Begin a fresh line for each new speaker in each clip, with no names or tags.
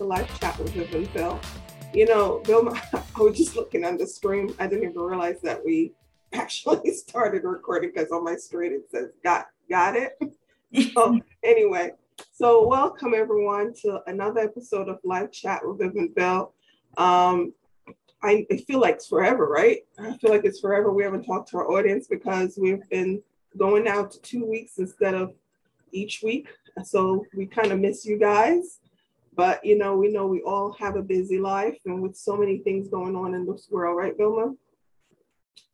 to Live Chat with Viv and Phil. You know, Bill, I was just looking on the screen. I didn't even realize that we actually started recording because on my screen it says "got got it." so anyway, so welcome everyone to another episode of Live Chat with Viv and Phil. Um, I, I feel like it's forever, right? I feel like it's forever. We haven't talked to our audience because we've been going out two weeks instead of each week. So we kind of miss you guys. But you know, we know we all have a busy life and with so many things going on in this world, right, Vilma?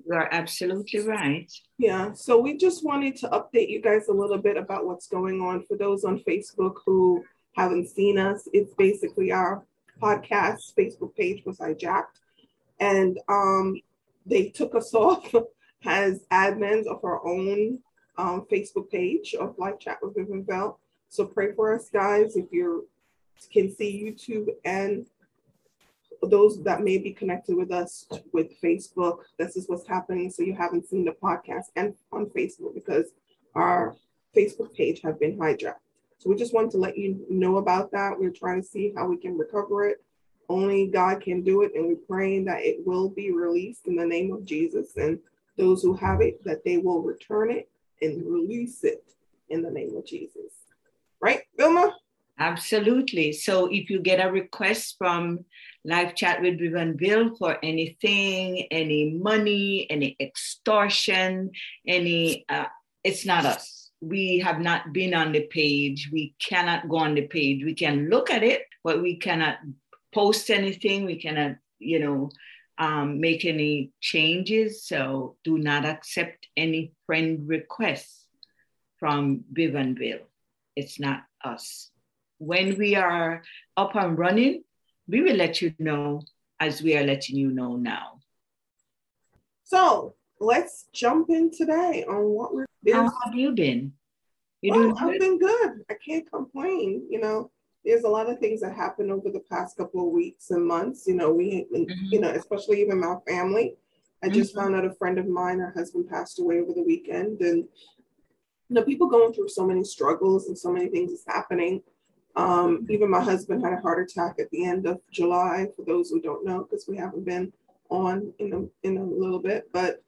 You are absolutely right.
Yeah. So we just wanted to update you guys a little bit about what's going on. For those on Facebook who haven't seen us, it's basically our podcast Facebook page was hijacked. And um, they took us off as admins of our own um, Facebook page of Live Chat with Viv and Bell. So pray for us, guys. If you can see YouTube and those that may be connected with us with Facebook, this is what's happening. So you haven't seen the podcast and on Facebook because our Facebook page have been hijacked. So we just want to let you know about that. We're trying to see how we can recover it. Only God can do it, and we're praying that it will be released in the name of Jesus. And those who have it, that they will return it and release it in the name of Jesus. Right, Vilma?
Absolutely. So if you get a request from Live Chat with Vivian Bill for anything, any money, any extortion, any, uh, it's not us. We have not been on the page. We cannot go on the page. We can look at it, but we cannot post anything. We cannot, you know, um, make any changes. So do not accept any friend requests from Vivian Bill. It's not us when we are up and running, we will let you know as we are letting you know now.
So let's jump in today on what we're
doing. How have you been?
You well, I've been good. I can't complain. You know, there's a lot of things that happened over the past couple of weeks and months. You know, we, mm-hmm. you know, especially even my family. I just mm-hmm. found out a friend of mine, her husband passed away over the weekend, and you know, people going through so many struggles and so many things is happening. Um, even my husband had a heart attack at the end of July, for those who don't know, because we haven't been on in a, in a little bit. But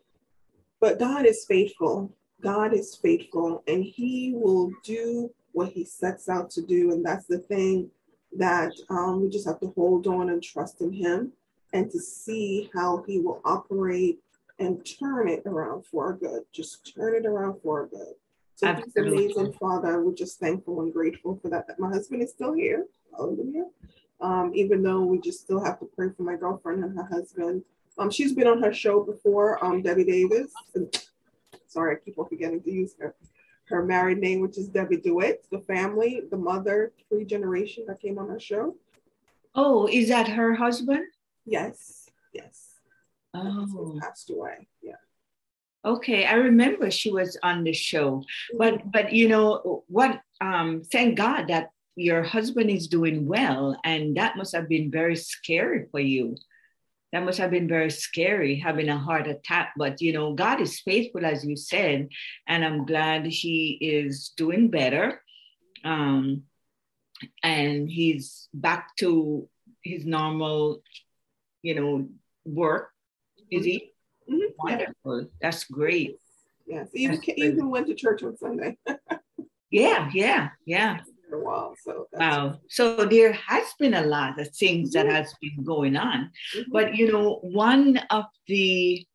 but God is faithful. God is faithful, and He will do what He sets out to do. And that's the thing that um, we just have to hold on and trust in Him, and to see how He will operate and turn it around for our good. Just turn it around for our good. So he's amazing father. We're just thankful and grateful for that. That my husband is still here. Hallelujah. Um, even though we just still have to pray for my girlfriend and her husband. Um, she's been on her show before, um, Debbie Davis. And, sorry, I keep on forgetting to use her her married name, which is Debbie DeWitt. The family, the mother, three generation that came on her show.
Oh, is that her husband?
Yes, yes.
Oh,
passed away. Yeah.
Okay, I remember she was on the show, but mm-hmm. but you know what? Um, thank God that your husband is doing well, and that must have been very scary for you. That must have been very scary having a heart attack. But you know, God is faithful, as you said, and I'm glad he is doing better. Um, and he's back to his normal, you know, work. Is he? Mm-hmm. Wonderful. That's great.
Yes. Even even went to church on Sunday.
yeah, yeah, yeah.
For a while. So
wow. So there has been a lot of things mm-hmm. that has been going on. Mm-hmm. But you know, one of the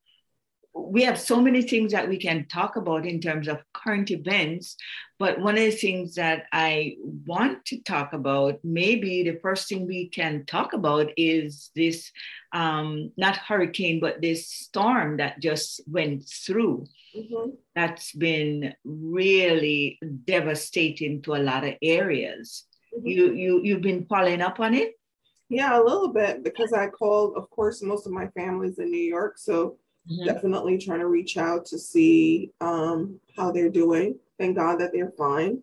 we have so many things that we can talk about in terms of current events. But one of the things that I want to talk about, maybe the first thing we can talk about is this um, not hurricane, but this storm that just went through. Mm-hmm. That's been really devastating to a lot of areas. Mm-hmm. You, you, you've been following up on it?
Yeah, a little bit because I called, of course, most of my family's in New York. So mm-hmm. definitely trying to reach out to see um, how they're doing. Thank God that they're fine.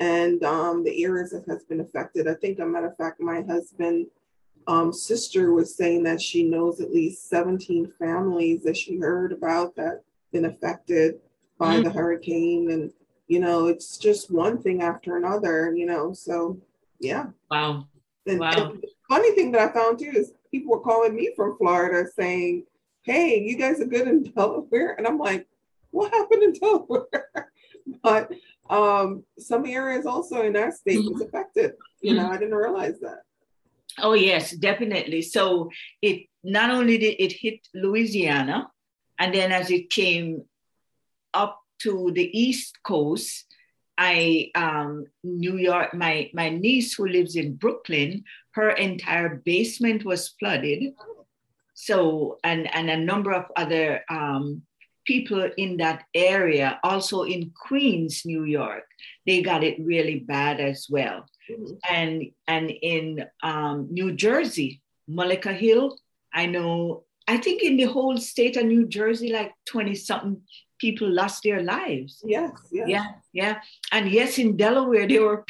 And um, the areas that has been affected. I think, a matter of fact, my husband um, sister was saying that she knows at least 17 families that she heard about that been affected by mm-hmm. the hurricane. And, you know, it's just one thing after another, you know, so Yeah.
Wow.
And,
wow.
and the funny thing that I found too is people were calling me from Florida saying, Hey, you guys are good in Delaware. And I'm like, what happened in Delaware? but um, some areas also in our state mm-hmm. was affected. You know, mm-hmm. I didn't realize that.
Oh yes, definitely. So it not only did it hit Louisiana, and then as it came up to the East Coast, I um, New York. My my niece who lives in Brooklyn, her entire basement was flooded. So and and a number of other um, people in that area, also in Queens, New York, they got it really bad as well. Mm-hmm. And and in um, New Jersey, Mullica Hill, I know. I think in the whole state of New Jersey, like twenty something people lost their lives.
Yes, yes.
Yeah, yeah. And yes, in Delaware, there were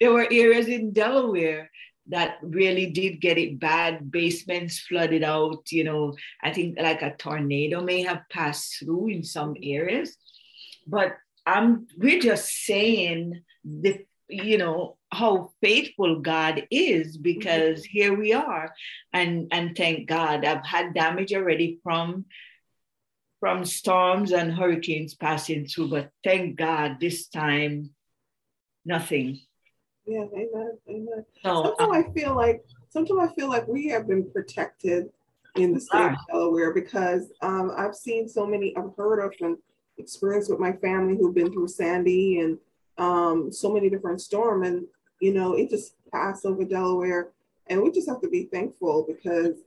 there were areas in Delaware that really did get it bad. Basements flooded out. You know, I think like a tornado may have passed through in some areas, but I'm we're just saying the you know how faithful God is because mm-hmm. here we are, and and thank God I've had damage already from from storms and hurricanes passing through, but thank God this time, nothing.
Yeah, amen, amen. So, sometimes um, I feel like sometimes I feel like we have been protected in the state of Delaware because um, I've seen so many, I've heard of and experienced with my family who've been through Sandy and um, so many different storms, and you know, it just passed over Delaware, and we just have to be thankful because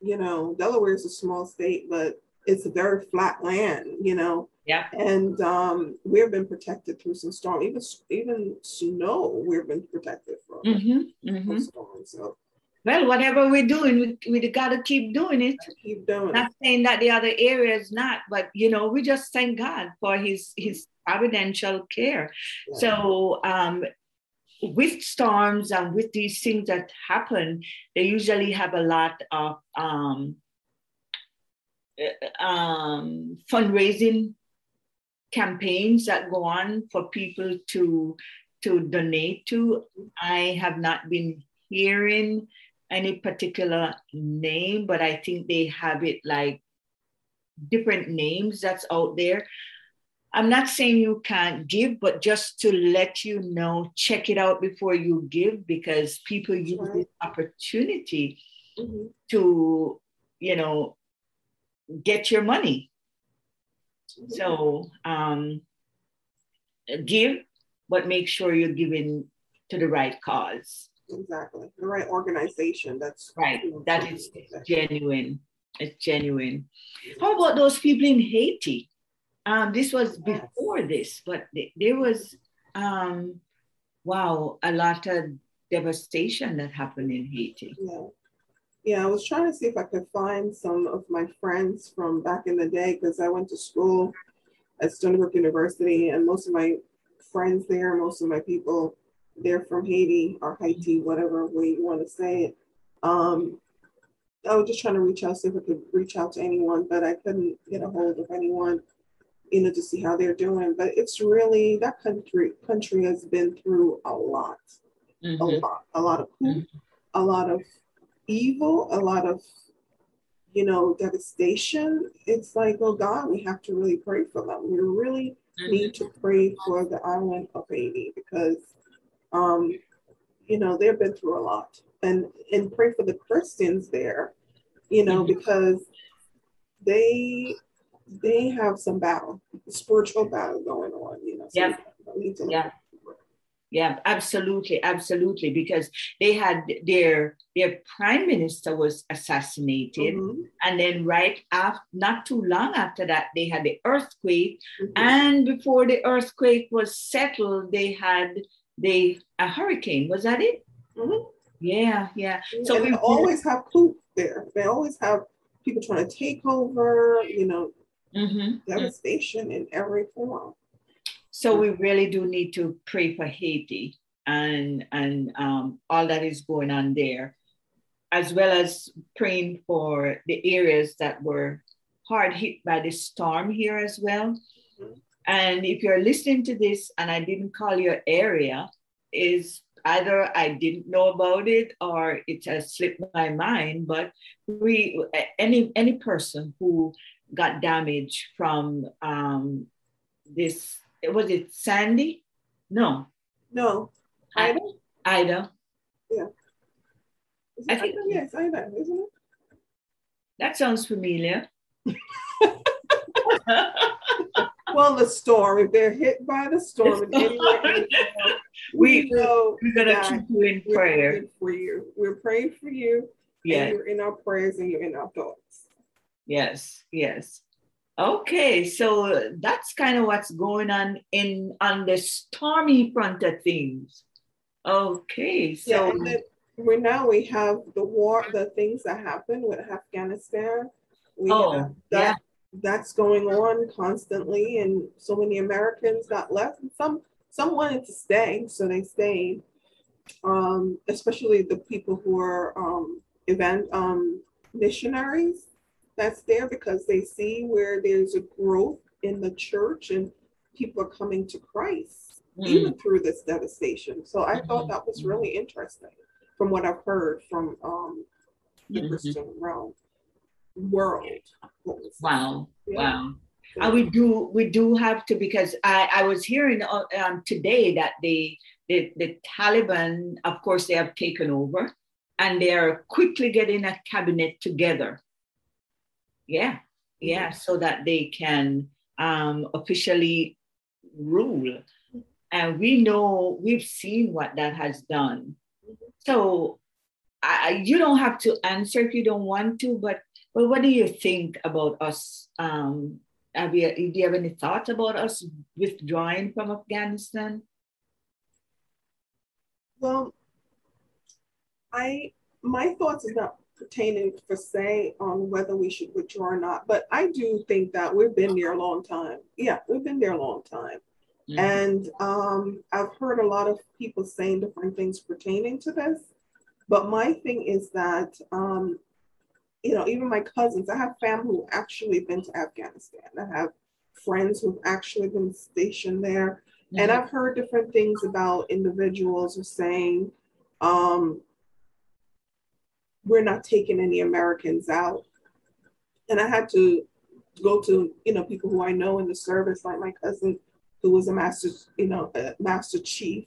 you know Delaware is a small state, but it's a very flat land, you know.
Yeah.
And um, we've been protected through some storm, even even snow. We've been protected from, mm-hmm, mm-hmm. storms. So.
Well, whatever we're doing, we, we got to keep doing it.
Keep doing
not
it.
saying that the other areas not, but you know, we just thank God for His His providential care. Yeah. So um, with storms and with these things that happen, they usually have a lot of um, um, fundraising campaigns that go on for people to to donate to. I have not been hearing any particular name, but I think they have it like different names that's out there. I'm not saying you can't give, but just to let you know, check it out before you give because people use right. this opportunity mm-hmm. to, you know, get your money. So um, give, but make sure you're giving to the right cause.
Exactly, the right organization. That's
right. That is genuine. It's genuine. How about those people in Haiti? Um, this was before this, but there was, um, wow, a lot of devastation that happened in Haiti.
Yeah. Yeah, I was trying to see if I could find some of my friends from back in the day because I went to school at Stony Brook University, and most of my friends there, most of my people, they're from Haiti or Haiti, whatever way you want to say it. Um, I was just trying to reach out, see if I could reach out to anyone, but I couldn't get a hold of anyone, you know, to see how they're doing. But it's really that country country has been through a lot, mm-hmm. a lot, a lot of mm-hmm. a lot of evil, a lot of, you know, devastation, it's like, oh God, we have to really pray for them. We really need to pray for the island of Haiti because, um, you know, they've been through a lot. And, and pray for the Christians there, you know, mm-hmm. because they they have some battle, spiritual battle going on, you know.
So yeah. yeah yeah absolutely absolutely because they had their their prime minister was assassinated mm-hmm. and then right after not too long after that they had the earthquake mm-hmm. and before the earthquake was settled they had the a hurricane was that it mm-hmm. yeah yeah
so and we always have coup there they always have people trying to take over you know mm-hmm. devastation in every form
so we really do need to pray for Haiti and and um, all that is going on there, as well as praying for the areas that were hard hit by the storm here as well. And if you're listening to this and I didn't call your area, is either I didn't know about it or it has slipped my mind. But we, any any person who got damaged from um, this, was it Sandy? No.
No. Ida.
Ida.
Yeah. I think, Ida? Yes, Ida, isn't it?
That sounds familiar.
well, the storm, if they're hit by the storm, anywhere,
we, know we're going to keep you in prayer.
For you. We're praying for you.
Yeah.
you're in our prayers and you're in our thoughts.
Yes, yes. Okay, so that's kind of what's going on in on the stormy front of things. Okay, so
yeah, we now we have the war, the things that happened with Afghanistan. We
oh,
that,
yeah.
That's going on constantly, and so many Americans got left, and some some wanted to stay, so they stayed. Um, especially the people who are um, event um, missionaries that's there because they see where there's a growth in the church and people are coming to Christ mm. even through this devastation. So I mm-hmm. thought that was really interesting from what I've heard from um, the mm-hmm. Christian realm world.
Wow, yeah. wow. And we do we do have to because I, I was hearing uh, um, today that the, the the Taliban, of course, they have taken over, and they are quickly getting a cabinet together. Yeah, yeah, mm-hmm. so that they can um, officially rule. And we know we've seen what that has done. So I, you don't have to answer if you don't want to, but but what do you think about us? Um, have you, do you have any thoughts about us withdrawing from Afghanistan?
Well, I my thoughts is not pertaining per se on whether we should withdraw or not, but I do think that we've been there a long time. Yeah, we've been there a long time. Mm-hmm. And um, I've heard a lot of people saying different things pertaining to this. But my thing is that, um, you know, even my cousins, I have family who actually been to Afghanistan. I have friends who've actually been stationed there. Mm-hmm. And I've heard different things about individuals who saying, um, we're not taking any Americans out. And I had to go to, you know, people who I know in the service, like my cousin who was a master, you know, a master chief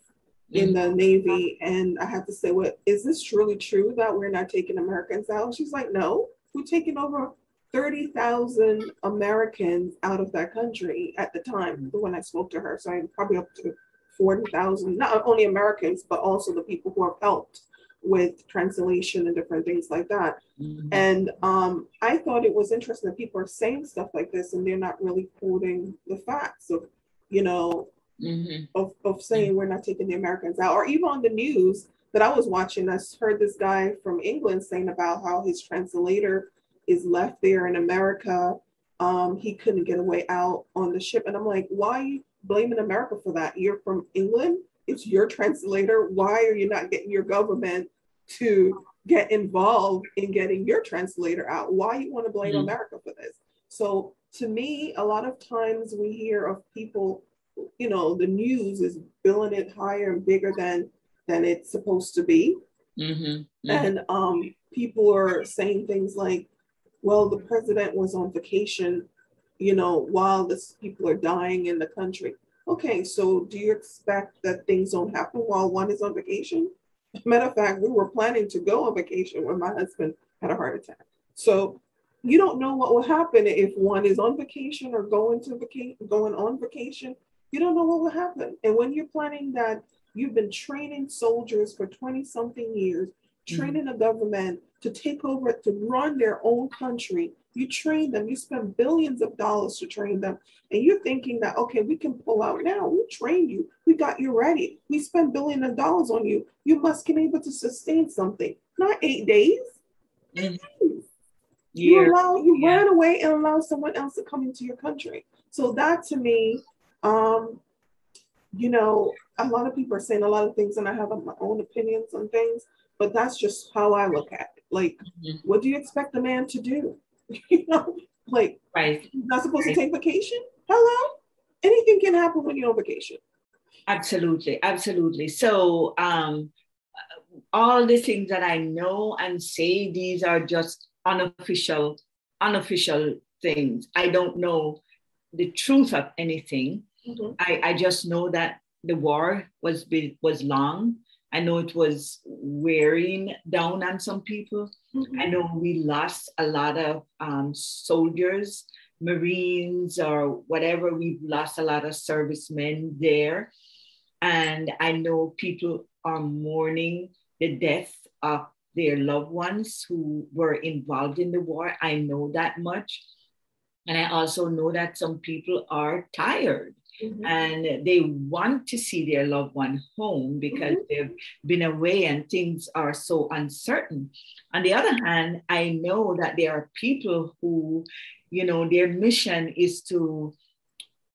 in the Navy. And I had to say, well, is this truly true that we're not taking Americans out? She's like, no, we're taking over 30,000 Americans out of that country at the time mm-hmm. when I spoke to her. So I'm probably up to 40,000, not only Americans, but also the people who have helped with translation and different things like that. Mm-hmm. And um, I thought it was interesting that people are saying stuff like this and they're not really quoting the facts of you know, mm-hmm. of, of saying we're not taking the Americans out, or even on the news that I was watching, I heard this guy from England saying about how his translator is left there in America. Um, he couldn't get away out on the ship. And I'm like, why are you blaming America for that? You're from England, it's your translator. Why are you not getting your government to get involved in getting your translator out? Why you want to blame mm-hmm. America for this? So to me, a lot of times we hear of people, you know, the news is billing it higher and bigger than than it's supposed to be. Mm-hmm. Mm-hmm. And um, people are saying things like, well, the president was on vacation, you know, while this people are dying in the country. Okay, so do you expect that things don't happen while one is on vacation? Matter of fact, we were planning to go on vacation when my husband had a heart attack. So you don't know what will happen if one is on vacation or going to vacation, going on vacation. You don't know what will happen. And when you're planning that, you've been training soldiers for 20 something years, mm-hmm. training mm-hmm. a government to take over, to run their own country. You train them, you spend billions of dollars to train them. And you're thinking that, okay, we can pull out now. We trained you, we got you ready. We spent billions of dollars on you. You must be able to sustain something, not eight days. Mm-hmm. You allow you yeah. ran away and allow someone else to come into your country. So that to me, um, you know, a lot of people are saying a lot of things, and I have my own opinions on things, but that's just how I look at it. Like, mm-hmm. what do you expect a man to do? you know, like,
right.
He's not supposed right. to take vacation. Hello, anything can happen when you're on vacation.
Absolutely, absolutely. So, um, all the things that I know and say, these are just unofficial, unofficial things. I don't know the truth of anything. Mm-hmm. I, I just know that the war was was long. I know it was wearing down on some people. Mm-hmm. I know we lost a lot of um, soldiers, Marines, or whatever. We've lost a lot of servicemen there. And I know people are mourning the death of their loved ones who were involved in the war. I know that much. And I also know that some people are tired mm-hmm. and they want to see their loved one home because mm-hmm. they've been away and things are so uncertain. On the other hand, I know that there are people who, you know, their mission is to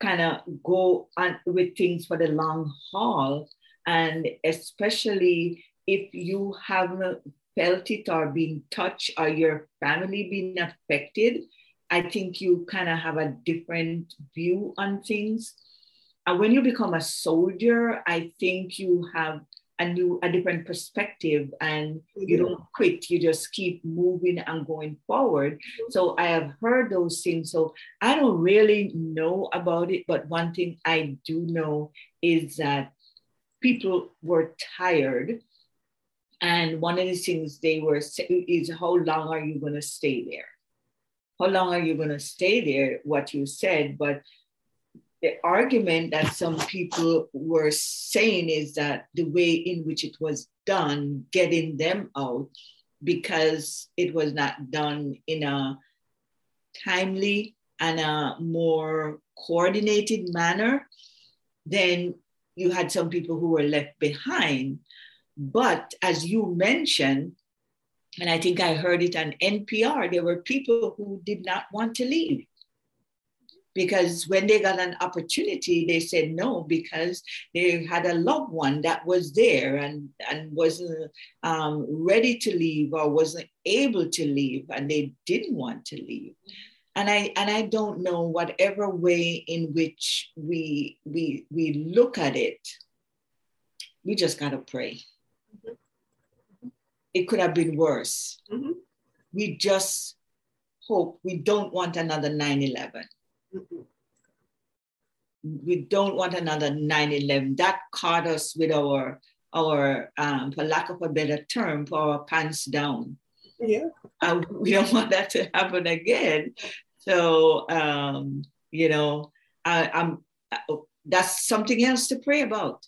kind of go on with things for the long haul. And especially if you haven't felt it or been touched or your family been affected, I think you kind of have a different view on things. And when you become a soldier, I think you have a new, a different perspective and mm-hmm. you don't quit, you just keep moving and going forward. Mm-hmm. So I have heard those things. So I don't really know about it, but one thing I do know is that people were tired. And one of the things they were saying is, how long are you going to stay there? How long are you going to stay there? What you said, but the argument that some people were saying is that the way in which it was done, getting them out, because it was not done in a timely and a more coordinated manner, then you had some people who were left behind. But as you mentioned, and I think I heard it on NPR, there were people who did not want to leave because when they got an opportunity they said no because they had a loved one that was there and and wasn't um, ready to leave or wasn't able to leave and they didn't want to leave and i and i don't know whatever way in which we we we look at it we just got to pray mm-hmm. it could have been worse mm-hmm. we just hope we don't want another 9-11 we don't want another 9-11. That caught us with our, our um, for lack of a better term, for our pants down.
Yeah.
Uh, we don't want that to happen again. So, um, you know, I, I'm, uh, that's something else to pray about.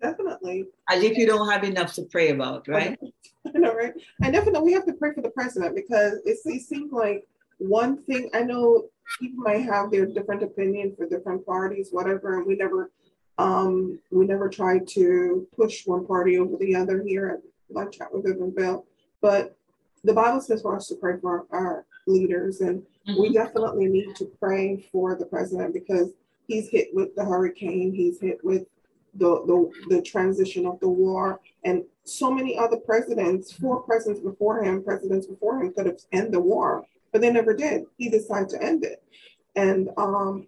Definitely.
As if you don't have enough to pray about, right?
I know, right? And definitely we have to pray for the president because it, it seems like one thing I know people might have their different opinion for different parties, whatever, and we never um, we never try to push one party over the other here at Live Chat with Viv Bill. But the Bible says for us to pray for our, our leaders, and mm-hmm. we definitely need to pray for the president because he's hit with the hurricane, he's hit with the, the, the transition of the war, and so many other presidents, four presidents before him, presidents before him could have ended the war but they never did. He decided to end it. And um,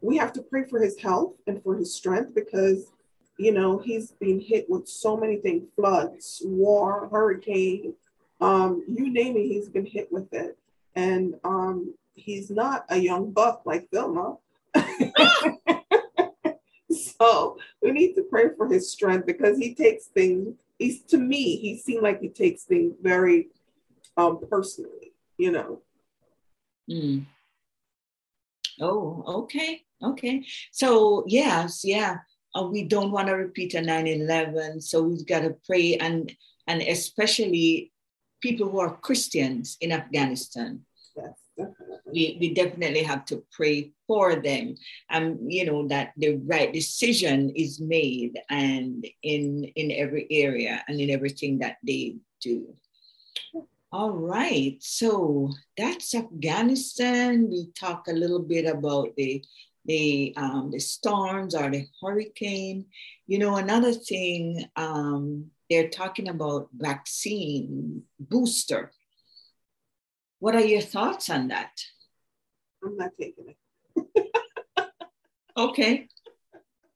we have to pray for his health and for his strength because, you know, he's been hit with so many things floods, war, hurricane, um, you name it, he's been hit with it. And um, he's not a young buck like Vilma. so we need to pray for his strength because he takes things, he's to me, he seemed like he takes things very um, personally, you know.
Mm. Oh, okay. Okay. So, yes, yeah. Uh, we don't want to repeat a 9-11. So we've got to pray and and especially people who are Christians in Afghanistan.
Yes, definitely.
We, we definitely have to pray for them. And um, you know, that the right decision is made and in in every area and in everything that they do. All right, so that's Afghanistan. We talk a little bit about the the um, the storms or the hurricane. You know, another thing um, they're talking about vaccine booster. What are your thoughts on that?
I'm not taking it.
okay,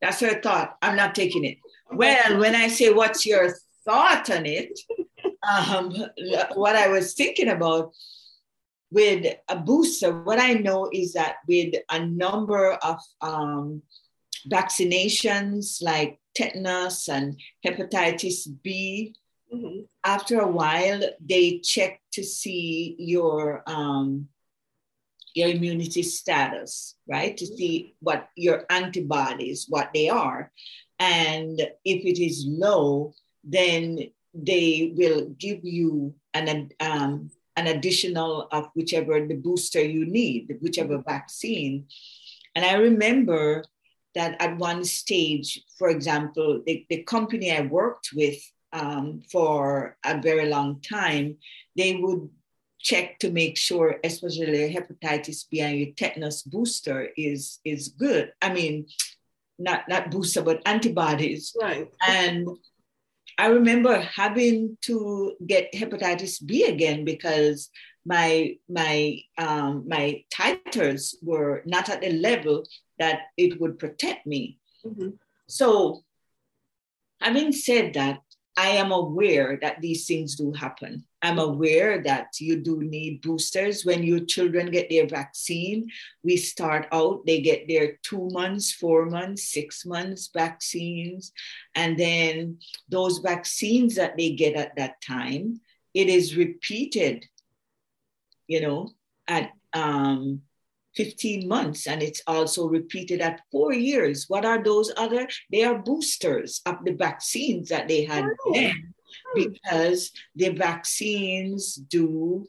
That's her thought. I'm not taking it. Well, when I say, what's your thought on it? Um, what I was thinking about with a booster, what I know is that with a number of um, vaccinations like tetanus and hepatitis B, mm-hmm. after a while, they check to see your um, your immunity status, right? To see what your antibodies, what they are. And if it is low, then they will give you an, um, an additional of whichever the booster you need, whichever vaccine. And I remember that at one stage, for example, the, the company I worked with um, for a very long time, they would check to make sure, especially hepatitis B and your tetanus booster is is good. I mean, not not booster, but antibodies.
Right.
And I remember having to get hepatitis B again because my my um, my titers were not at the level that it would protect me. Mm-hmm. So, having said that, I am aware that these things do happen. I'm aware that you do need boosters. When your children get their vaccine, we start out, they get their two months, four months, six months vaccines. And then those vaccines that they get at that time, it is repeated, you know, at um, 15 months and it's also repeated at four years. What are those other? They are boosters of the vaccines that they had oh. then because the vaccines do,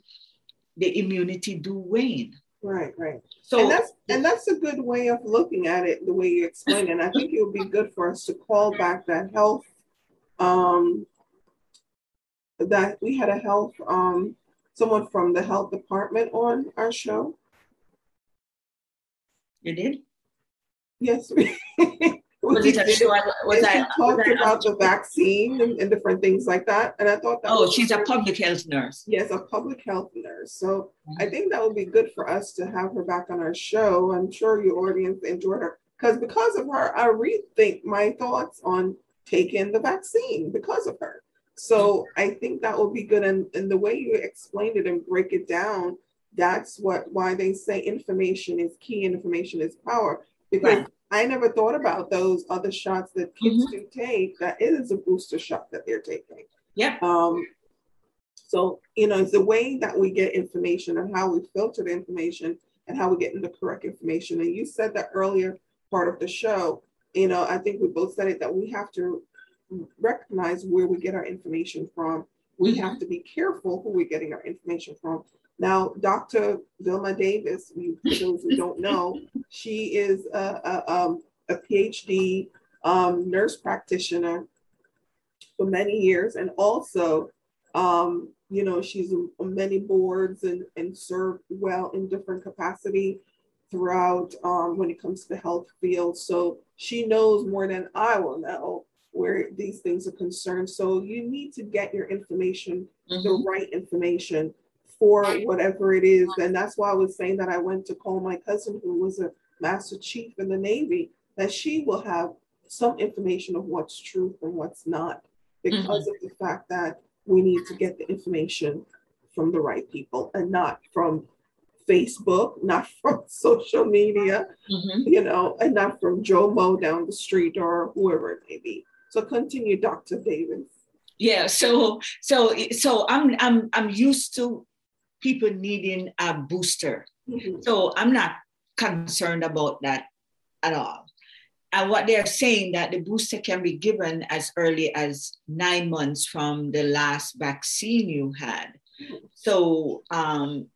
the immunity do wane.
Right, right. So and that's and that's a good way of looking at it, the way you explain it. I think it would be good for us to call back that health um that we had a health um someone from the health department on our show
you did?
Yes.
was it a show? Was
I, talked was about the vaccine and, and, different things like that. And I thought that
Oh, she's a public health nurse.
Yes, a public health nurse. So mm-hmm. I think that would be good for us to have her back on our show. I'm sure your audience enjoyed her. Because because of her, I rethink my thoughts on taking the vaccine because of her. So. I think that will be good. And, and the way you explained it and break it down that's what why they say information is key and information is power because right. i never thought about those other shots that kids mm-hmm. do take that is a booster shot that they're taking
yeah
um so you know it's the way that we get information and how we filter the information and how we get the correct information and you said that earlier part of the show you know i think we both said it that we have to recognize where we get our information from we mm-hmm. have to be careful who we're getting our information from now, Dr. Vilma Davis, for those who don't know, she is a, a, um, a PhD um, nurse practitioner for many years, and also, um, you know, she's on many boards and, and served well in different capacity throughout um, when it comes to the health field. So she knows more than I will know where these things are concerned. So you need to get your information, mm-hmm. the right information for whatever it is. And that's why I was saying that I went to call my cousin, who was a master chief in the Navy, that she will have some information of what's truth and what's not because mm-hmm. of the fact that we need to get the information from the right people and not from Facebook, not from social media, mm-hmm. you know, and not from Joe Mo down the street or whoever it may be. So continue, Dr. Davis.
Yeah, so so so I'm I'm I'm used to people needing a booster. Mm-hmm. So I'm not concerned about that at all. And what they're saying that the booster can be given as early as nine months from the last vaccine you had. So um,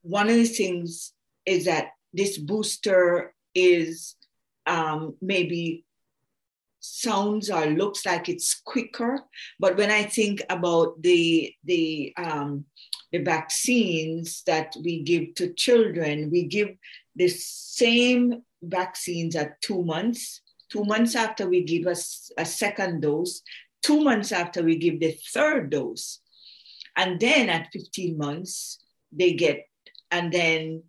one of the things is that this booster is um, maybe sounds or looks like it's quicker, but when I think about the the um, the vaccines that we give to children, we give the same vaccines at two months. Two months after we give us a second dose, two months after we give the third dose. And then at 15 months, they get, and then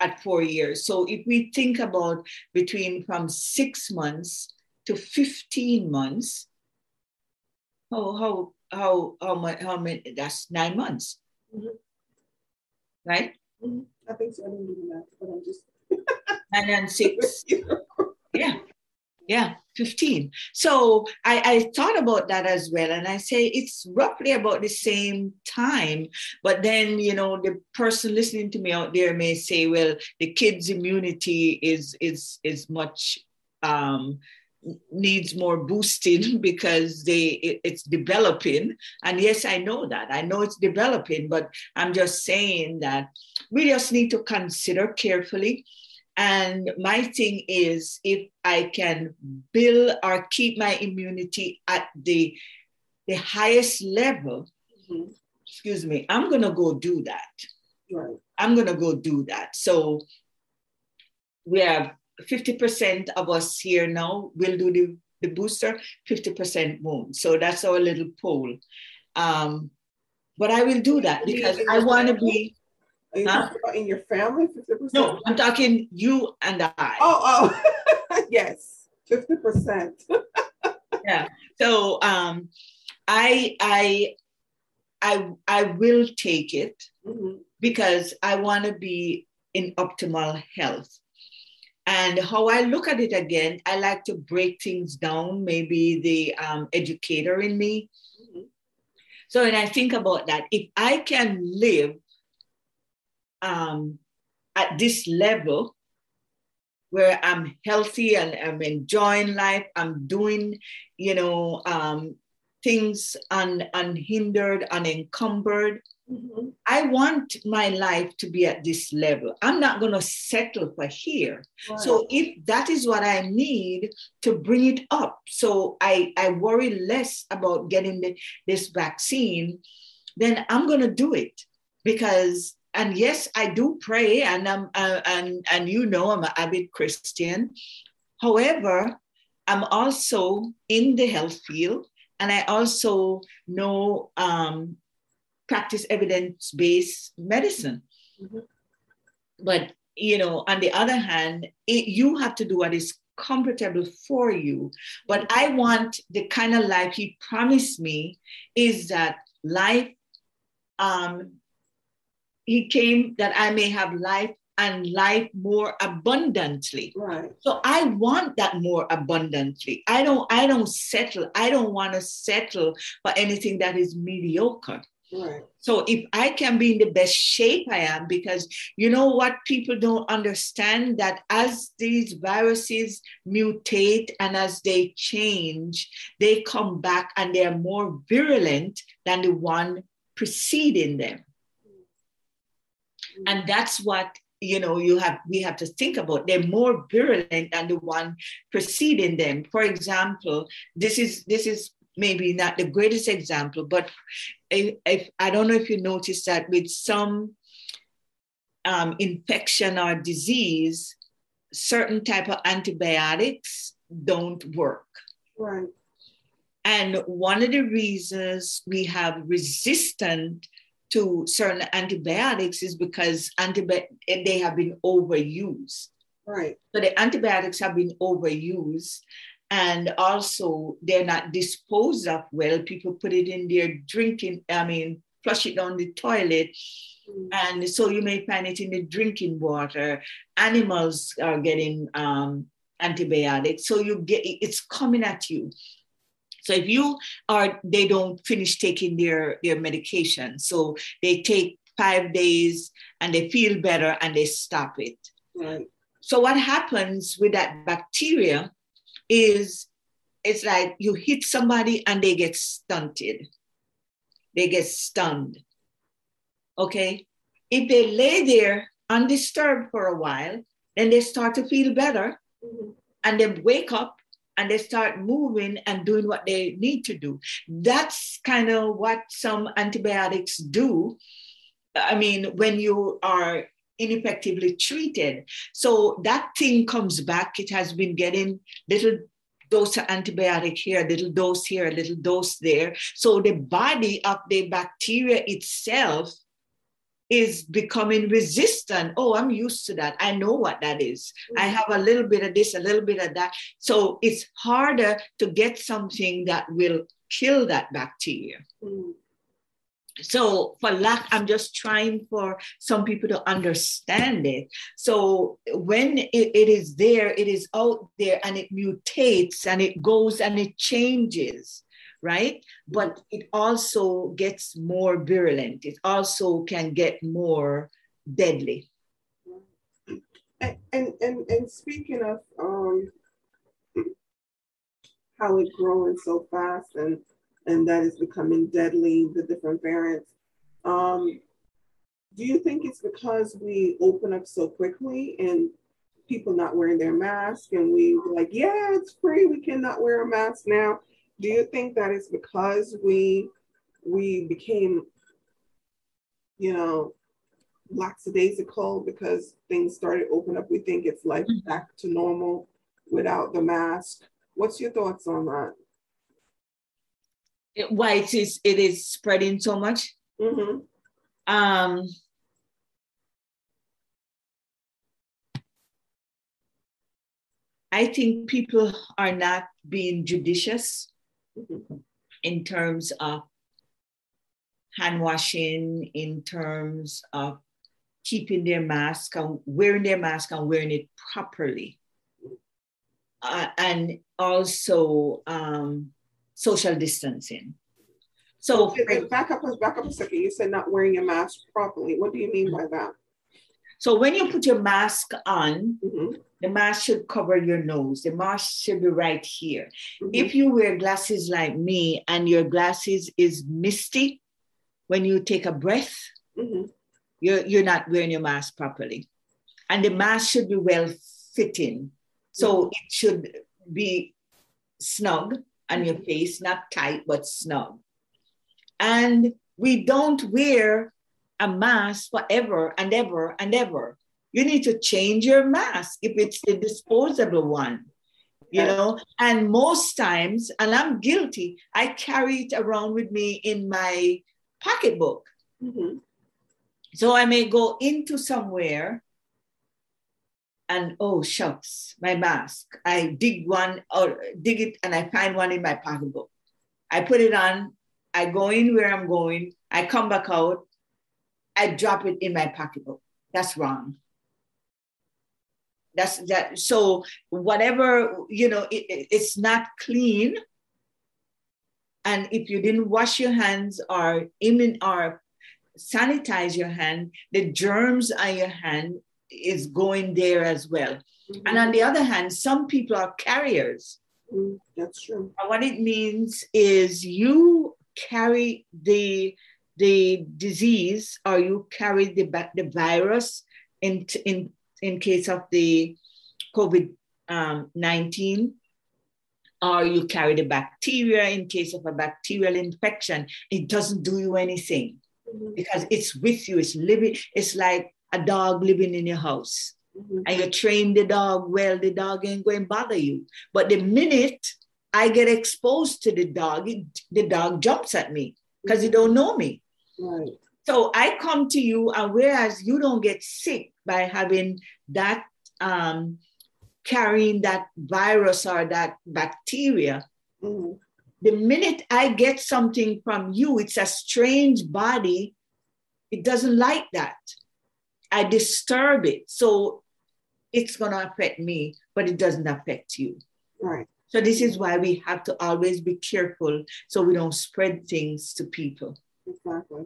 at four years. So if we think about between from six months to 15 months, how, how, how, how, much, how many, that's nine months. Mm-hmm. Right?
Mm-hmm. I think so. I didn't do that, but I'm just.
and then six. yeah. Yeah, 15. So I, I thought about that as well. And I say it's roughly about the same time. But then, you know, the person listening to me out there may say, well, the kids' immunity is is is much um needs more boosting because they it, it's developing. And yes i know that. I know it's developing but i'm just saying that we just need to consider carefully. And my thing is if i can build or keep my immunity at the the highest level mm-hmm. excuse me i'm going to go do that. Right. I'm going to go do that. So we have 50% of us here now will do the, the booster, 50% won't. So that's our little poll. Um, but I will do that because I want to be.
Are you huh? about in your family, 50%?
No, I'm talking you and I.
Oh, oh, yes, 50%.
yeah. So um, I, I, I, I will take it mm-hmm. because I want to be in optimal health. And how I look at it again, I like to break things down, maybe the um, educator in me. Mm-hmm. So when I think about that, if I can live um, at this level where I'm healthy and I'm enjoying life, I'm doing, you know, um, things un, unhindered, unencumbered, Mm-hmm. I want my life to be at this level. I'm not going to settle for here. Right. So if that is what I need to bring it up, so I, I worry less about getting the, this vaccine, then I'm going to do it because and yes, I do pray, and I'm uh, and and you know I'm an avid Christian. However, I'm also in the health field, and I also know um, practice evidence based medicine. Mm-hmm. But, you know, on the other hand, it, you have to do what is comfortable for you. But I want the kind of life he promised me is that life, um, he came that I may have life and life more abundantly.
Right.
So I want that more abundantly. I don't I don't settle. I don't want to settle for anything that is mediocre.
Right.
So if I can be in the best shape I am, because you know what people don't understand that as these viruses mutate and as they change, they come back and they are more virulent than the one preceding them. And that's what you know you have we have to think about they're more virulent than the one preceding them for example this is this is maybe not the greatest example, but if, if I don't know if you noticed that with some um, infection or disease, certain type of antibiotics don't work.
Right.
And one of the reasons we have resistant to certain antibiotics is because antibi- they have been overused.
Right.
So the antibiotics have been overused and also they're not disposed of well. People put it in their drinking, I mean, flush it down the toilet. Mm. And so you may find it in the drinking water. Animals are getting um, antibiotics. So you get it's coming at you. So if you are, they don't finish taking their, their medication. So they take five days and they feel better and they stop it.
Right.
So what happens with that bacteria is it's like you hit somebody and they get stunted. They get stunned. Okay? If they lay there undisturbed for a while, then they start to feel better mm-hmm. and they wake up and they start moving and doing what they need to do. That's kind of what some antibiotics do. I mean, when you are ineffectively treated. So that thing comes back. It has been getting little dose of antibiotic here, a little dose here, a little dose there. So the body of the bacteria itself is becoming resistant. Oh, I'm used to that. I know what that is. Mm-hmm. I have a little bit of this, a little bit of that. So it's harder to get something that will kill that bacteria. Mm-hmm. So for lack, I'm just trying for some people to understand it. So when it, it is there, it is out there and it mutates and it goes and it changes right? But it also gets more virulent. It also can get more deadly.
And and and, and speaking of um, how it's growing so fast and and that is becoming deadly, the different variants. Um, do you think it's because we open up so quickly and people not wearing their mask and we like, yeah, it's free, we cannot wear a mask now do you think that it's because we we became you know lackadaisical because things started open up we think it's like mm-hmm. back to normal without the mask what's your thoughts on that
it, why it is it is spreading so much mm-hmm. um I think people are not being judicious in terms of hand washing, in terms of keeping their mask and wearing their mask and wearing it properly. Uh, and also um, social distancing. So
back up, back up a second. You said not wearing a mask properly. What do you mean by that?
So when you put your mask on, mm-hmm. the mask should cover your nose. The mask should be right here. Mm-hmm. If you wear glasses like me and your glasses is misty, when you take a breath, mm-hmm. you're, you're not wearing your mask properly. And the mask should be well fitting. So mm-hmm. it should be snug on your face, not tight, but snug. And we don't wear a mask forever and ever and ever. You need to change your mask if it's a disposable one, you know. And most times, and I'm guilty, I carry it around with me in my pocketbook. Mm-hmm. So I may go into somewhere and oh shucks, my mask. I dig one or dig it and I find one in my pocketbook. I put it on, I go in where I'm going, I come back out, I drop it in my pocketbook. That's wrong. That's that. So whatever you know, it, it, it's not clean. And if you didn't wash your hands or even or sanitize your hand, the germs on your hand is going there as well. Mm-hmm. And on the other hand, some people are carriers.
Mm, that's true.
And what it means is you carry the the disease or you carry the, the virus in, in, in case of the COVID um, 19, or you carry the bacteria in case of a bacterial infection, it doesn't do you anything mm-hmm. because it's with you, it's living, it's like a dog living in your house. Mm-hmm. And you train the dog well, the dog ain't going to bother you. But the minute I get exposed to the dog, it, the dog jumps at me because mm-hmm. he don't know me. Right. So I come to you, and whereas you don't get sick by having that, um, carrying that virus or that bacteria, mm-hmm. the minute I get something from you, it's a strange body. It doesn't like that. I disturb it. So it's going to affect me, but it doesn't affect you.
Right.
So this is why we have to always be careful so we don't spread things to people.
Exactly.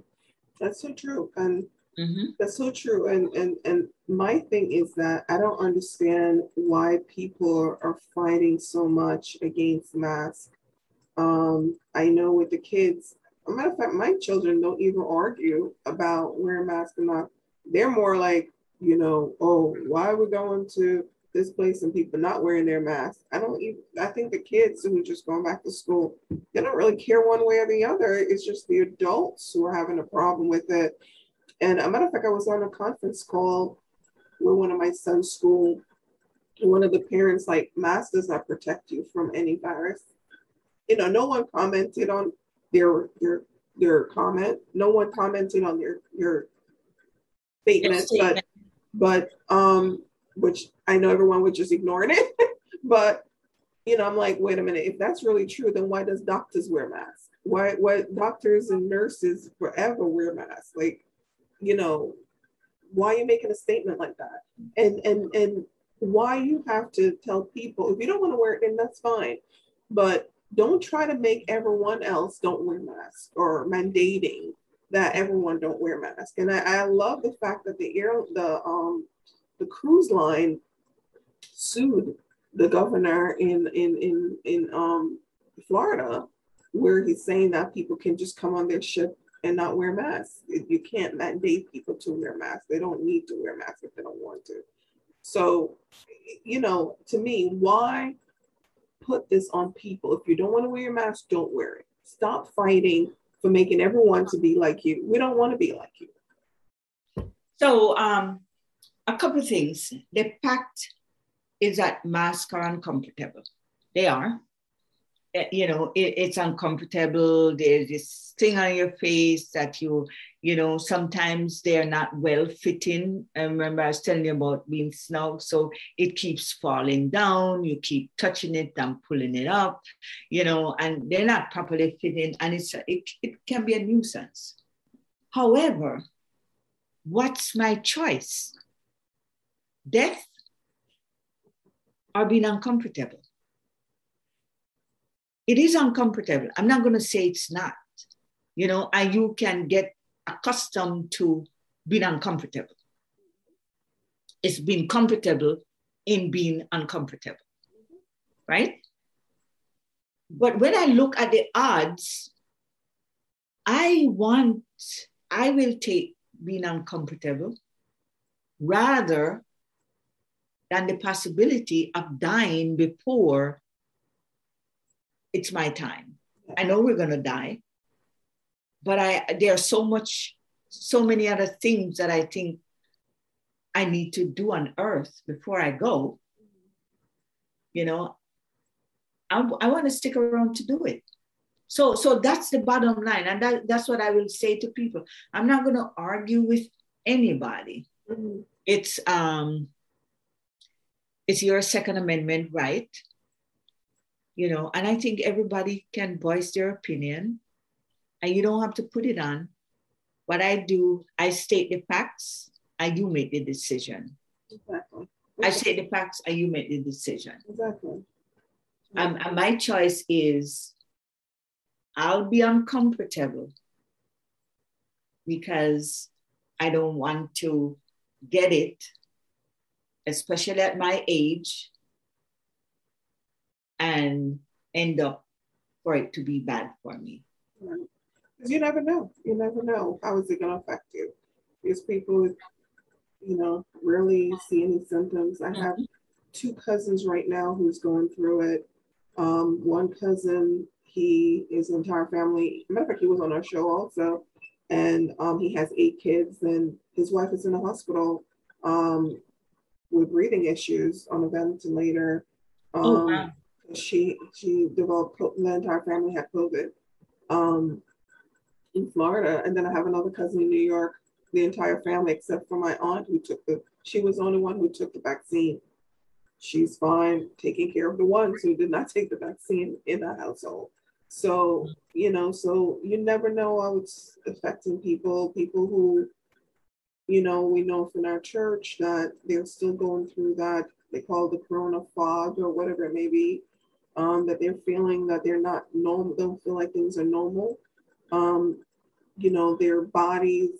That's so true. And mm-hmm. that's so true. And and and my thing is that I don't understand why people are fighting so much against masks. Um, I know with the kids, a matter of fact, my children don't even argue about wearing masks or not. They're more like, you know, oh, why are we going to this place and people not wearing their masks. I don't even, I think the kids who are just going back to school, they don't really care one way or the other. It's just the adults who are having a problem with it. And a matter of fact, I was on a conference call with one of my son's school. One of the parents, like, mask does not protect you from any virus. You know, no one commented on their their their comment. No one commented on their your statement, statement. but but um, which I know everyone would just ignoring it, but you know, I'm like, wait a minute, if that's really true, then why does doctors wear masks? Why why doctors and nurses forever wear masks? Like, you know, why are you making a statement like that? And and and why you have to tell people if you don't want to wear it, then that's fine. But don't try to make everyone else don't wear masks or mandating that everyone don't wear masks. And I, I love the fact that the air the um the cruise line sued the governor in in in in um Florida where he's saying that people can just come on their ship and not wear masks. You can't mandate people to wear masks. They don't need to wear masks if they don't want to. So, you know, to me, why put this on people? If you don't want to wear your mask, don't wear it. Stop fighting for making everyone to be like you. We don't want to be like you.
So, um, a couple of things. The fact is that masks are uncomfortable. They are. Eh, you know, it, it's uncomfortable. There's this thing on your face that you, you know, sometimes they're not well fitting. I remember I was telling you about being snug. So it keeps falling down. You keep touching it and pulling it up, you know, and they're not properly fitting. And it's it, it can be a nuisance. However, what's my choice? Death or being uncomfortable? It is uncomfortable. I'm not going to say it's not, you know, and you can get accustomed to being uncomfortable. It's being comfortable in being uncomfortable, right? But when I look at the odds, I want, I will take being uncomfortable rather than the possibility of dying before it's my time. I know we're going to die, but I there are so much, so many other things that I think I need to do on earth before I go. You know, I, I want to stick around to do it. So, so that's the bottom line, and that, that's what I will say to people. I'm not going to argue with anybody. Mm-hmm. It's um, it's your Second Amendment right you know, and I think everybody can voice their opinion and you don't have to put it on. What I do, I state the facts and you make the decision. Exactly. I state the facts and you make the decision.
Exactly.
Um, and my choice is I'll be uncomfortable because I don't want to get it, especially at my age and end up for it to be bad for me.
Because right. you never know. You never know how is it going to affect you. These people, you know, rarely see any symptoms. I have two cousins right now who's going through it. Um, one cousin, he his entire family. Matter of fact, he was on our show also, and um, he has eight kids, and his wife is in the hospital um, with breathing issues on a ventilator. oh, um, wow she she developed the entire family had COVID um, in Florida, and then I have another cousin in New York. The entire family, except for my aunt, who took the she was the only one who took the vaccine. She's fine taking care of the ones who did not take the vaccine in the household. So you know, so you never know how it's affecting people. People who, you know, we know from our church that they're still going through that. They call the corona fog or whatever it may be um, that they're feeling that they're not normal, don't feel like things are normal. Um, you know, their bodies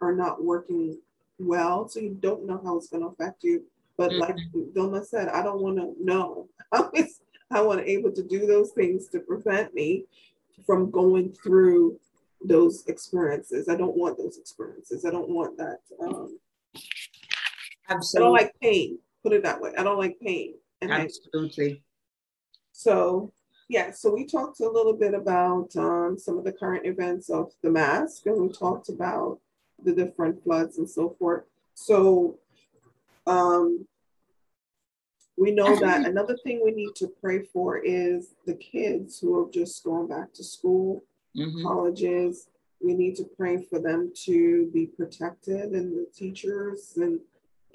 are not working well, so you don't know how it's going to affect you. But mm-hmm. like Doma said, I don't want to know. I want to able to do those things to prevent me from going through those experiences. I don't want those experiences. I don't want that. Um, Absolutely. I don't like pain. Put it that way. I don't like pain.
And Absolutely.
So yeah, so we talked a little bit about um, some of the current events of the mask, and we talked about the different floods and so forth. So um, we know that another thing we need to pray for is the kids who have just gone back to school, mm-hmm. colleges, we need to pray for them to be protected and the teachers and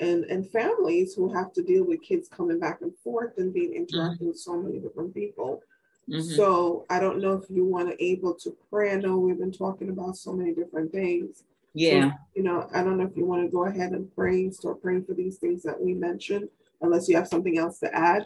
and and families who have to deal with kids coming back and forth and being interacting mm-hmm. with so many different people. Mm-hmm. So I don't know if you want to able to pray. I know we've been talking about so many different things.
Yeah.
So, you know, I don't know if you want to go ahead and pray, start praying for these things that we mentioned, unless you have something else to add.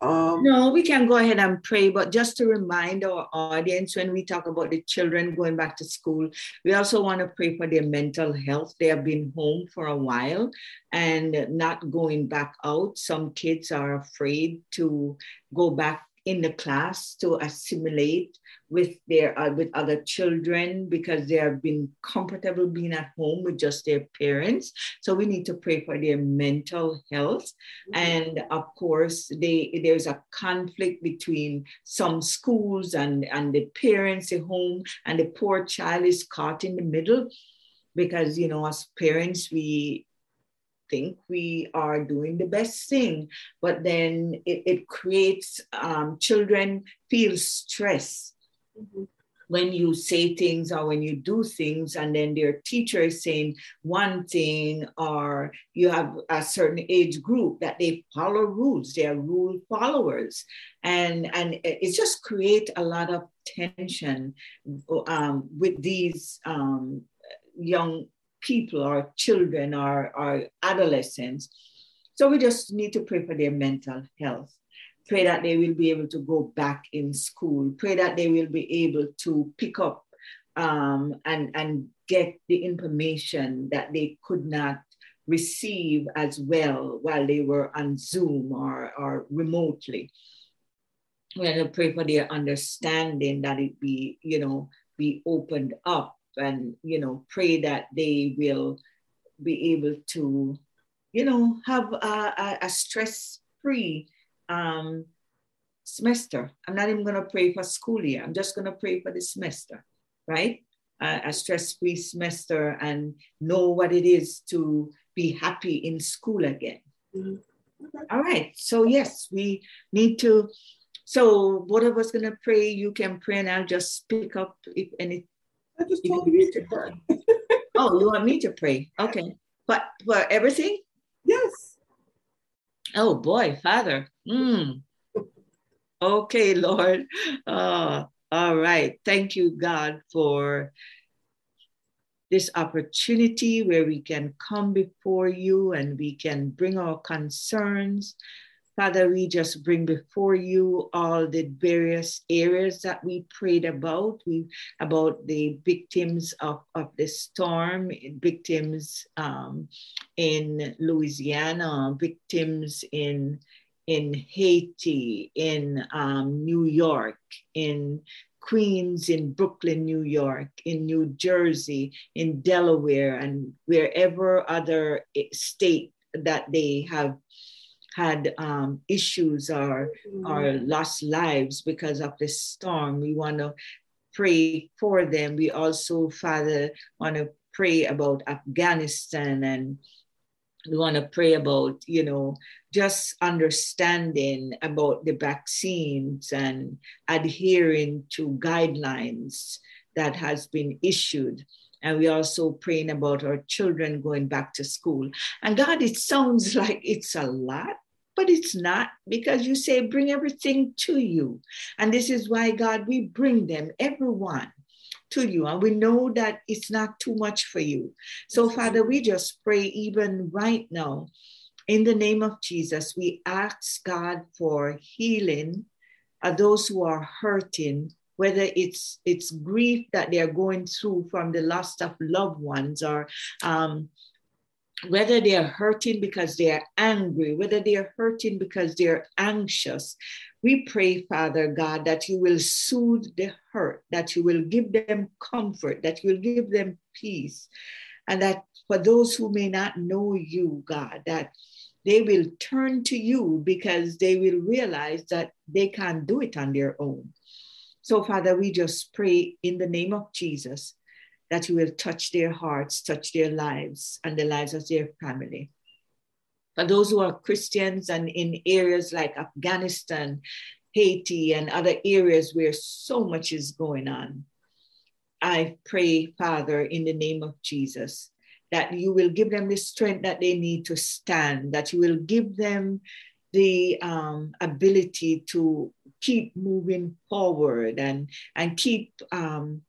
Um, no, we can go ahead and pray, but just to remind our audience when we talk about the children going back to school, we also want to pray for their mental health. They have been home for a while and not going back out. Some kids are afraid to go back in the class to assimilate with their uh, with other children because they have been comfortable being at home with just their parents so we need to pray for their mental health mm-hmm. and of course they there's a conflict between some schools and and the parents at home and the poor child is caught in the middle because you know as parents we think we are doing the best thing, but then it, it creates um, children feel stress. Mm-hmm. When you say things or when you do things, and then their teacher is saying one thing, or you have a certain age group that they follow rules, they are rule followers, and and it just create a lot of tension um, with these um, young people our children our, or adolescents. So we just need to pray for their mental health. Pray that they will be able to go back in school. Pray that they will be able to pick up um, and, and get the information that they could not receive as well while they were on Zoom or, or remotely. We're going to pray for their understanding that it be, you know, be opened up and you know pray that they will be able to you know have a, a, a stress-free um, semester. I'm not even going to pray for school year. I'm just going to pray for the semester right? Uh, a stress-free semester and know what it is to be happy in school again. Mm-hmm. okay. all right. So yes we need to so of us gonna pray you can pray and i'll just pick up if any
I just told you to pray.
oh, you want me to pray? Okay. But for everything?
Yes.
Oh boy, Father. Mm. Okay, Lord. Uh, all right. Thank you, God, for this opportunity where we can come before you and we can bring our concerns Father, we just bring before you all the various areas that we prayed about. We about the victims of, of the storm, victims um, in Louisiana, victims in in Haiti, in um, New York, in Queens, in Brooklyn, New York, in New Jersey, in Delaware, and wherever other eh, state that they have had um, issues or, mm-hmm. or lost lives because of the storm. We want to pray for them. We also, Father, want to pray about Afghanistan and we want to pray about, you know, just understanding about the vaccines and adhering to guidelines that has been issued. And we also praying about our children going back to school. And God, it sounds like it's a lot, but it's not because you say, bring everything to you. And this is why, God, we bring them, everyone, to you. And we know that it's not too much for you. So, Father, we just pray even right now. In the name of Jesus, we ask God for healing of those who are hurting, whether it's it's grief that they are going through from the loss of loved ones or um, whether they are hurting because they are angry, whether they are hurting because they're anxious, we pray, Father God, that you will soothe the hurt, that you will give them comfort, that you will give them peace, and that for those who may not know you, God, that they will turn to you because they will realize that they can't do it on their own. So, Father, we just pray in the name of Jesus that you will touch their hearts, touch their lives, and the lives of their family. For those who are Christians and in areas like Afghanistan, Haiti, and other areas where so much is going on, I pray, Father, in the name of Jesus, that you will give them the strength that they need to stand, that you will give them the um, ability to keep moving forward and, and keep um,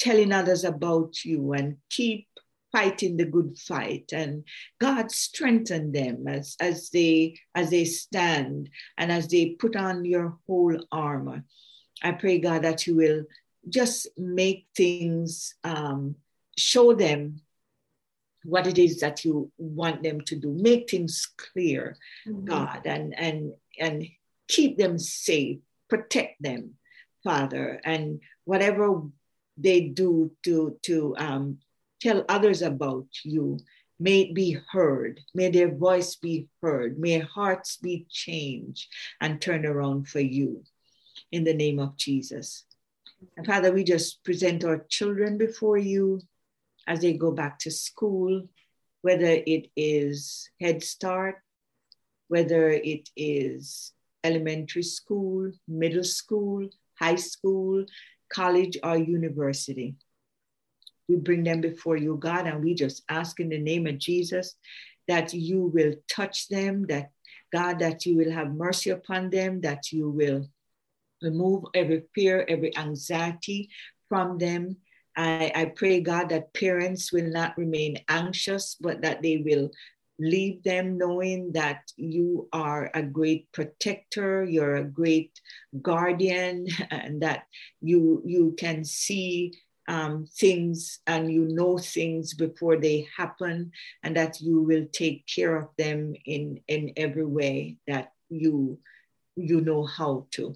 telling others about you and keep fighting the good fight. And god strengthen them as, as they as they stand and as they put on your whole armor. I pray god that you will just make things um, show them what it is that you want them to do. Make things clear mm-hmm. god and and and keep them safe. Protect them father. And whatever they do to to um, tell others about you may it be heard. May their voice be heard. May hearts be changed and turn around for you. In the name of jesus. And father we just present our children before you as they go back to school, whether it is Head Start, whether it is elementary school, middle school, high school, college, or university. We bring them before you, God, and we just ask in the name of Jesus that you will touch them, that God, that you will have mercy upon them, that you will remove every fear, every anxiety from them, I, I pray, God, that parents will not remain anxious, but that they will leave them knowing that you are a great protector, you're a great guardian, and that you you can see um, things and you know things before they happen, and that you will take care of them in in every way that you you know how to.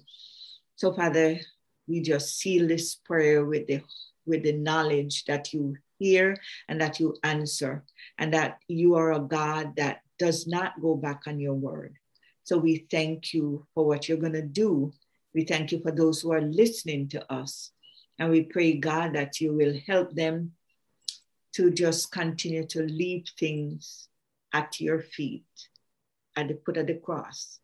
So, Father, we just seal this prayer with the with the knowledge that you hear and that you answer, and that you are a God that does not go back on your word. So we thank you for what you're going to do. We thank you for those who are listening to us. And we pray, God, that you will help them to just continue to leave things at your feet at the foot of the cross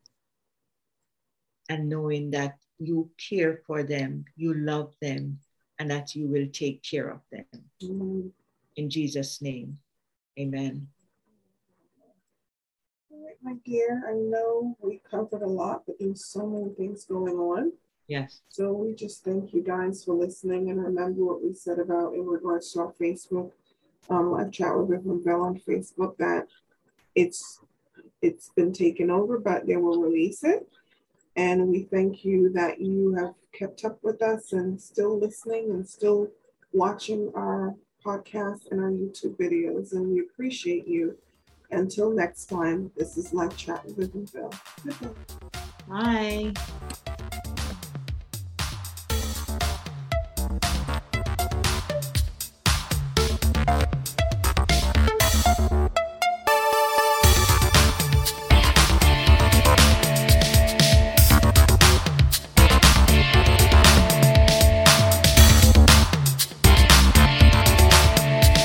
and knowing that you care for them, you love them, and that you will take care of them. In Jesus' name, amen.
All right, my dear, I know we covered a lot, but there's so many things going on.
Yes.
So we just thank you guys for listening and remember what we said about in regards to our Facebook um, live chat with Reverend Bell on Facebook that it's it's been taken over, but they will release it. And we thank you that you have kept up with us and still listening and still watching our podcast and our YouTube videos. And we appreciate you. Until next time, this is Live Chat with Phil.
Bye.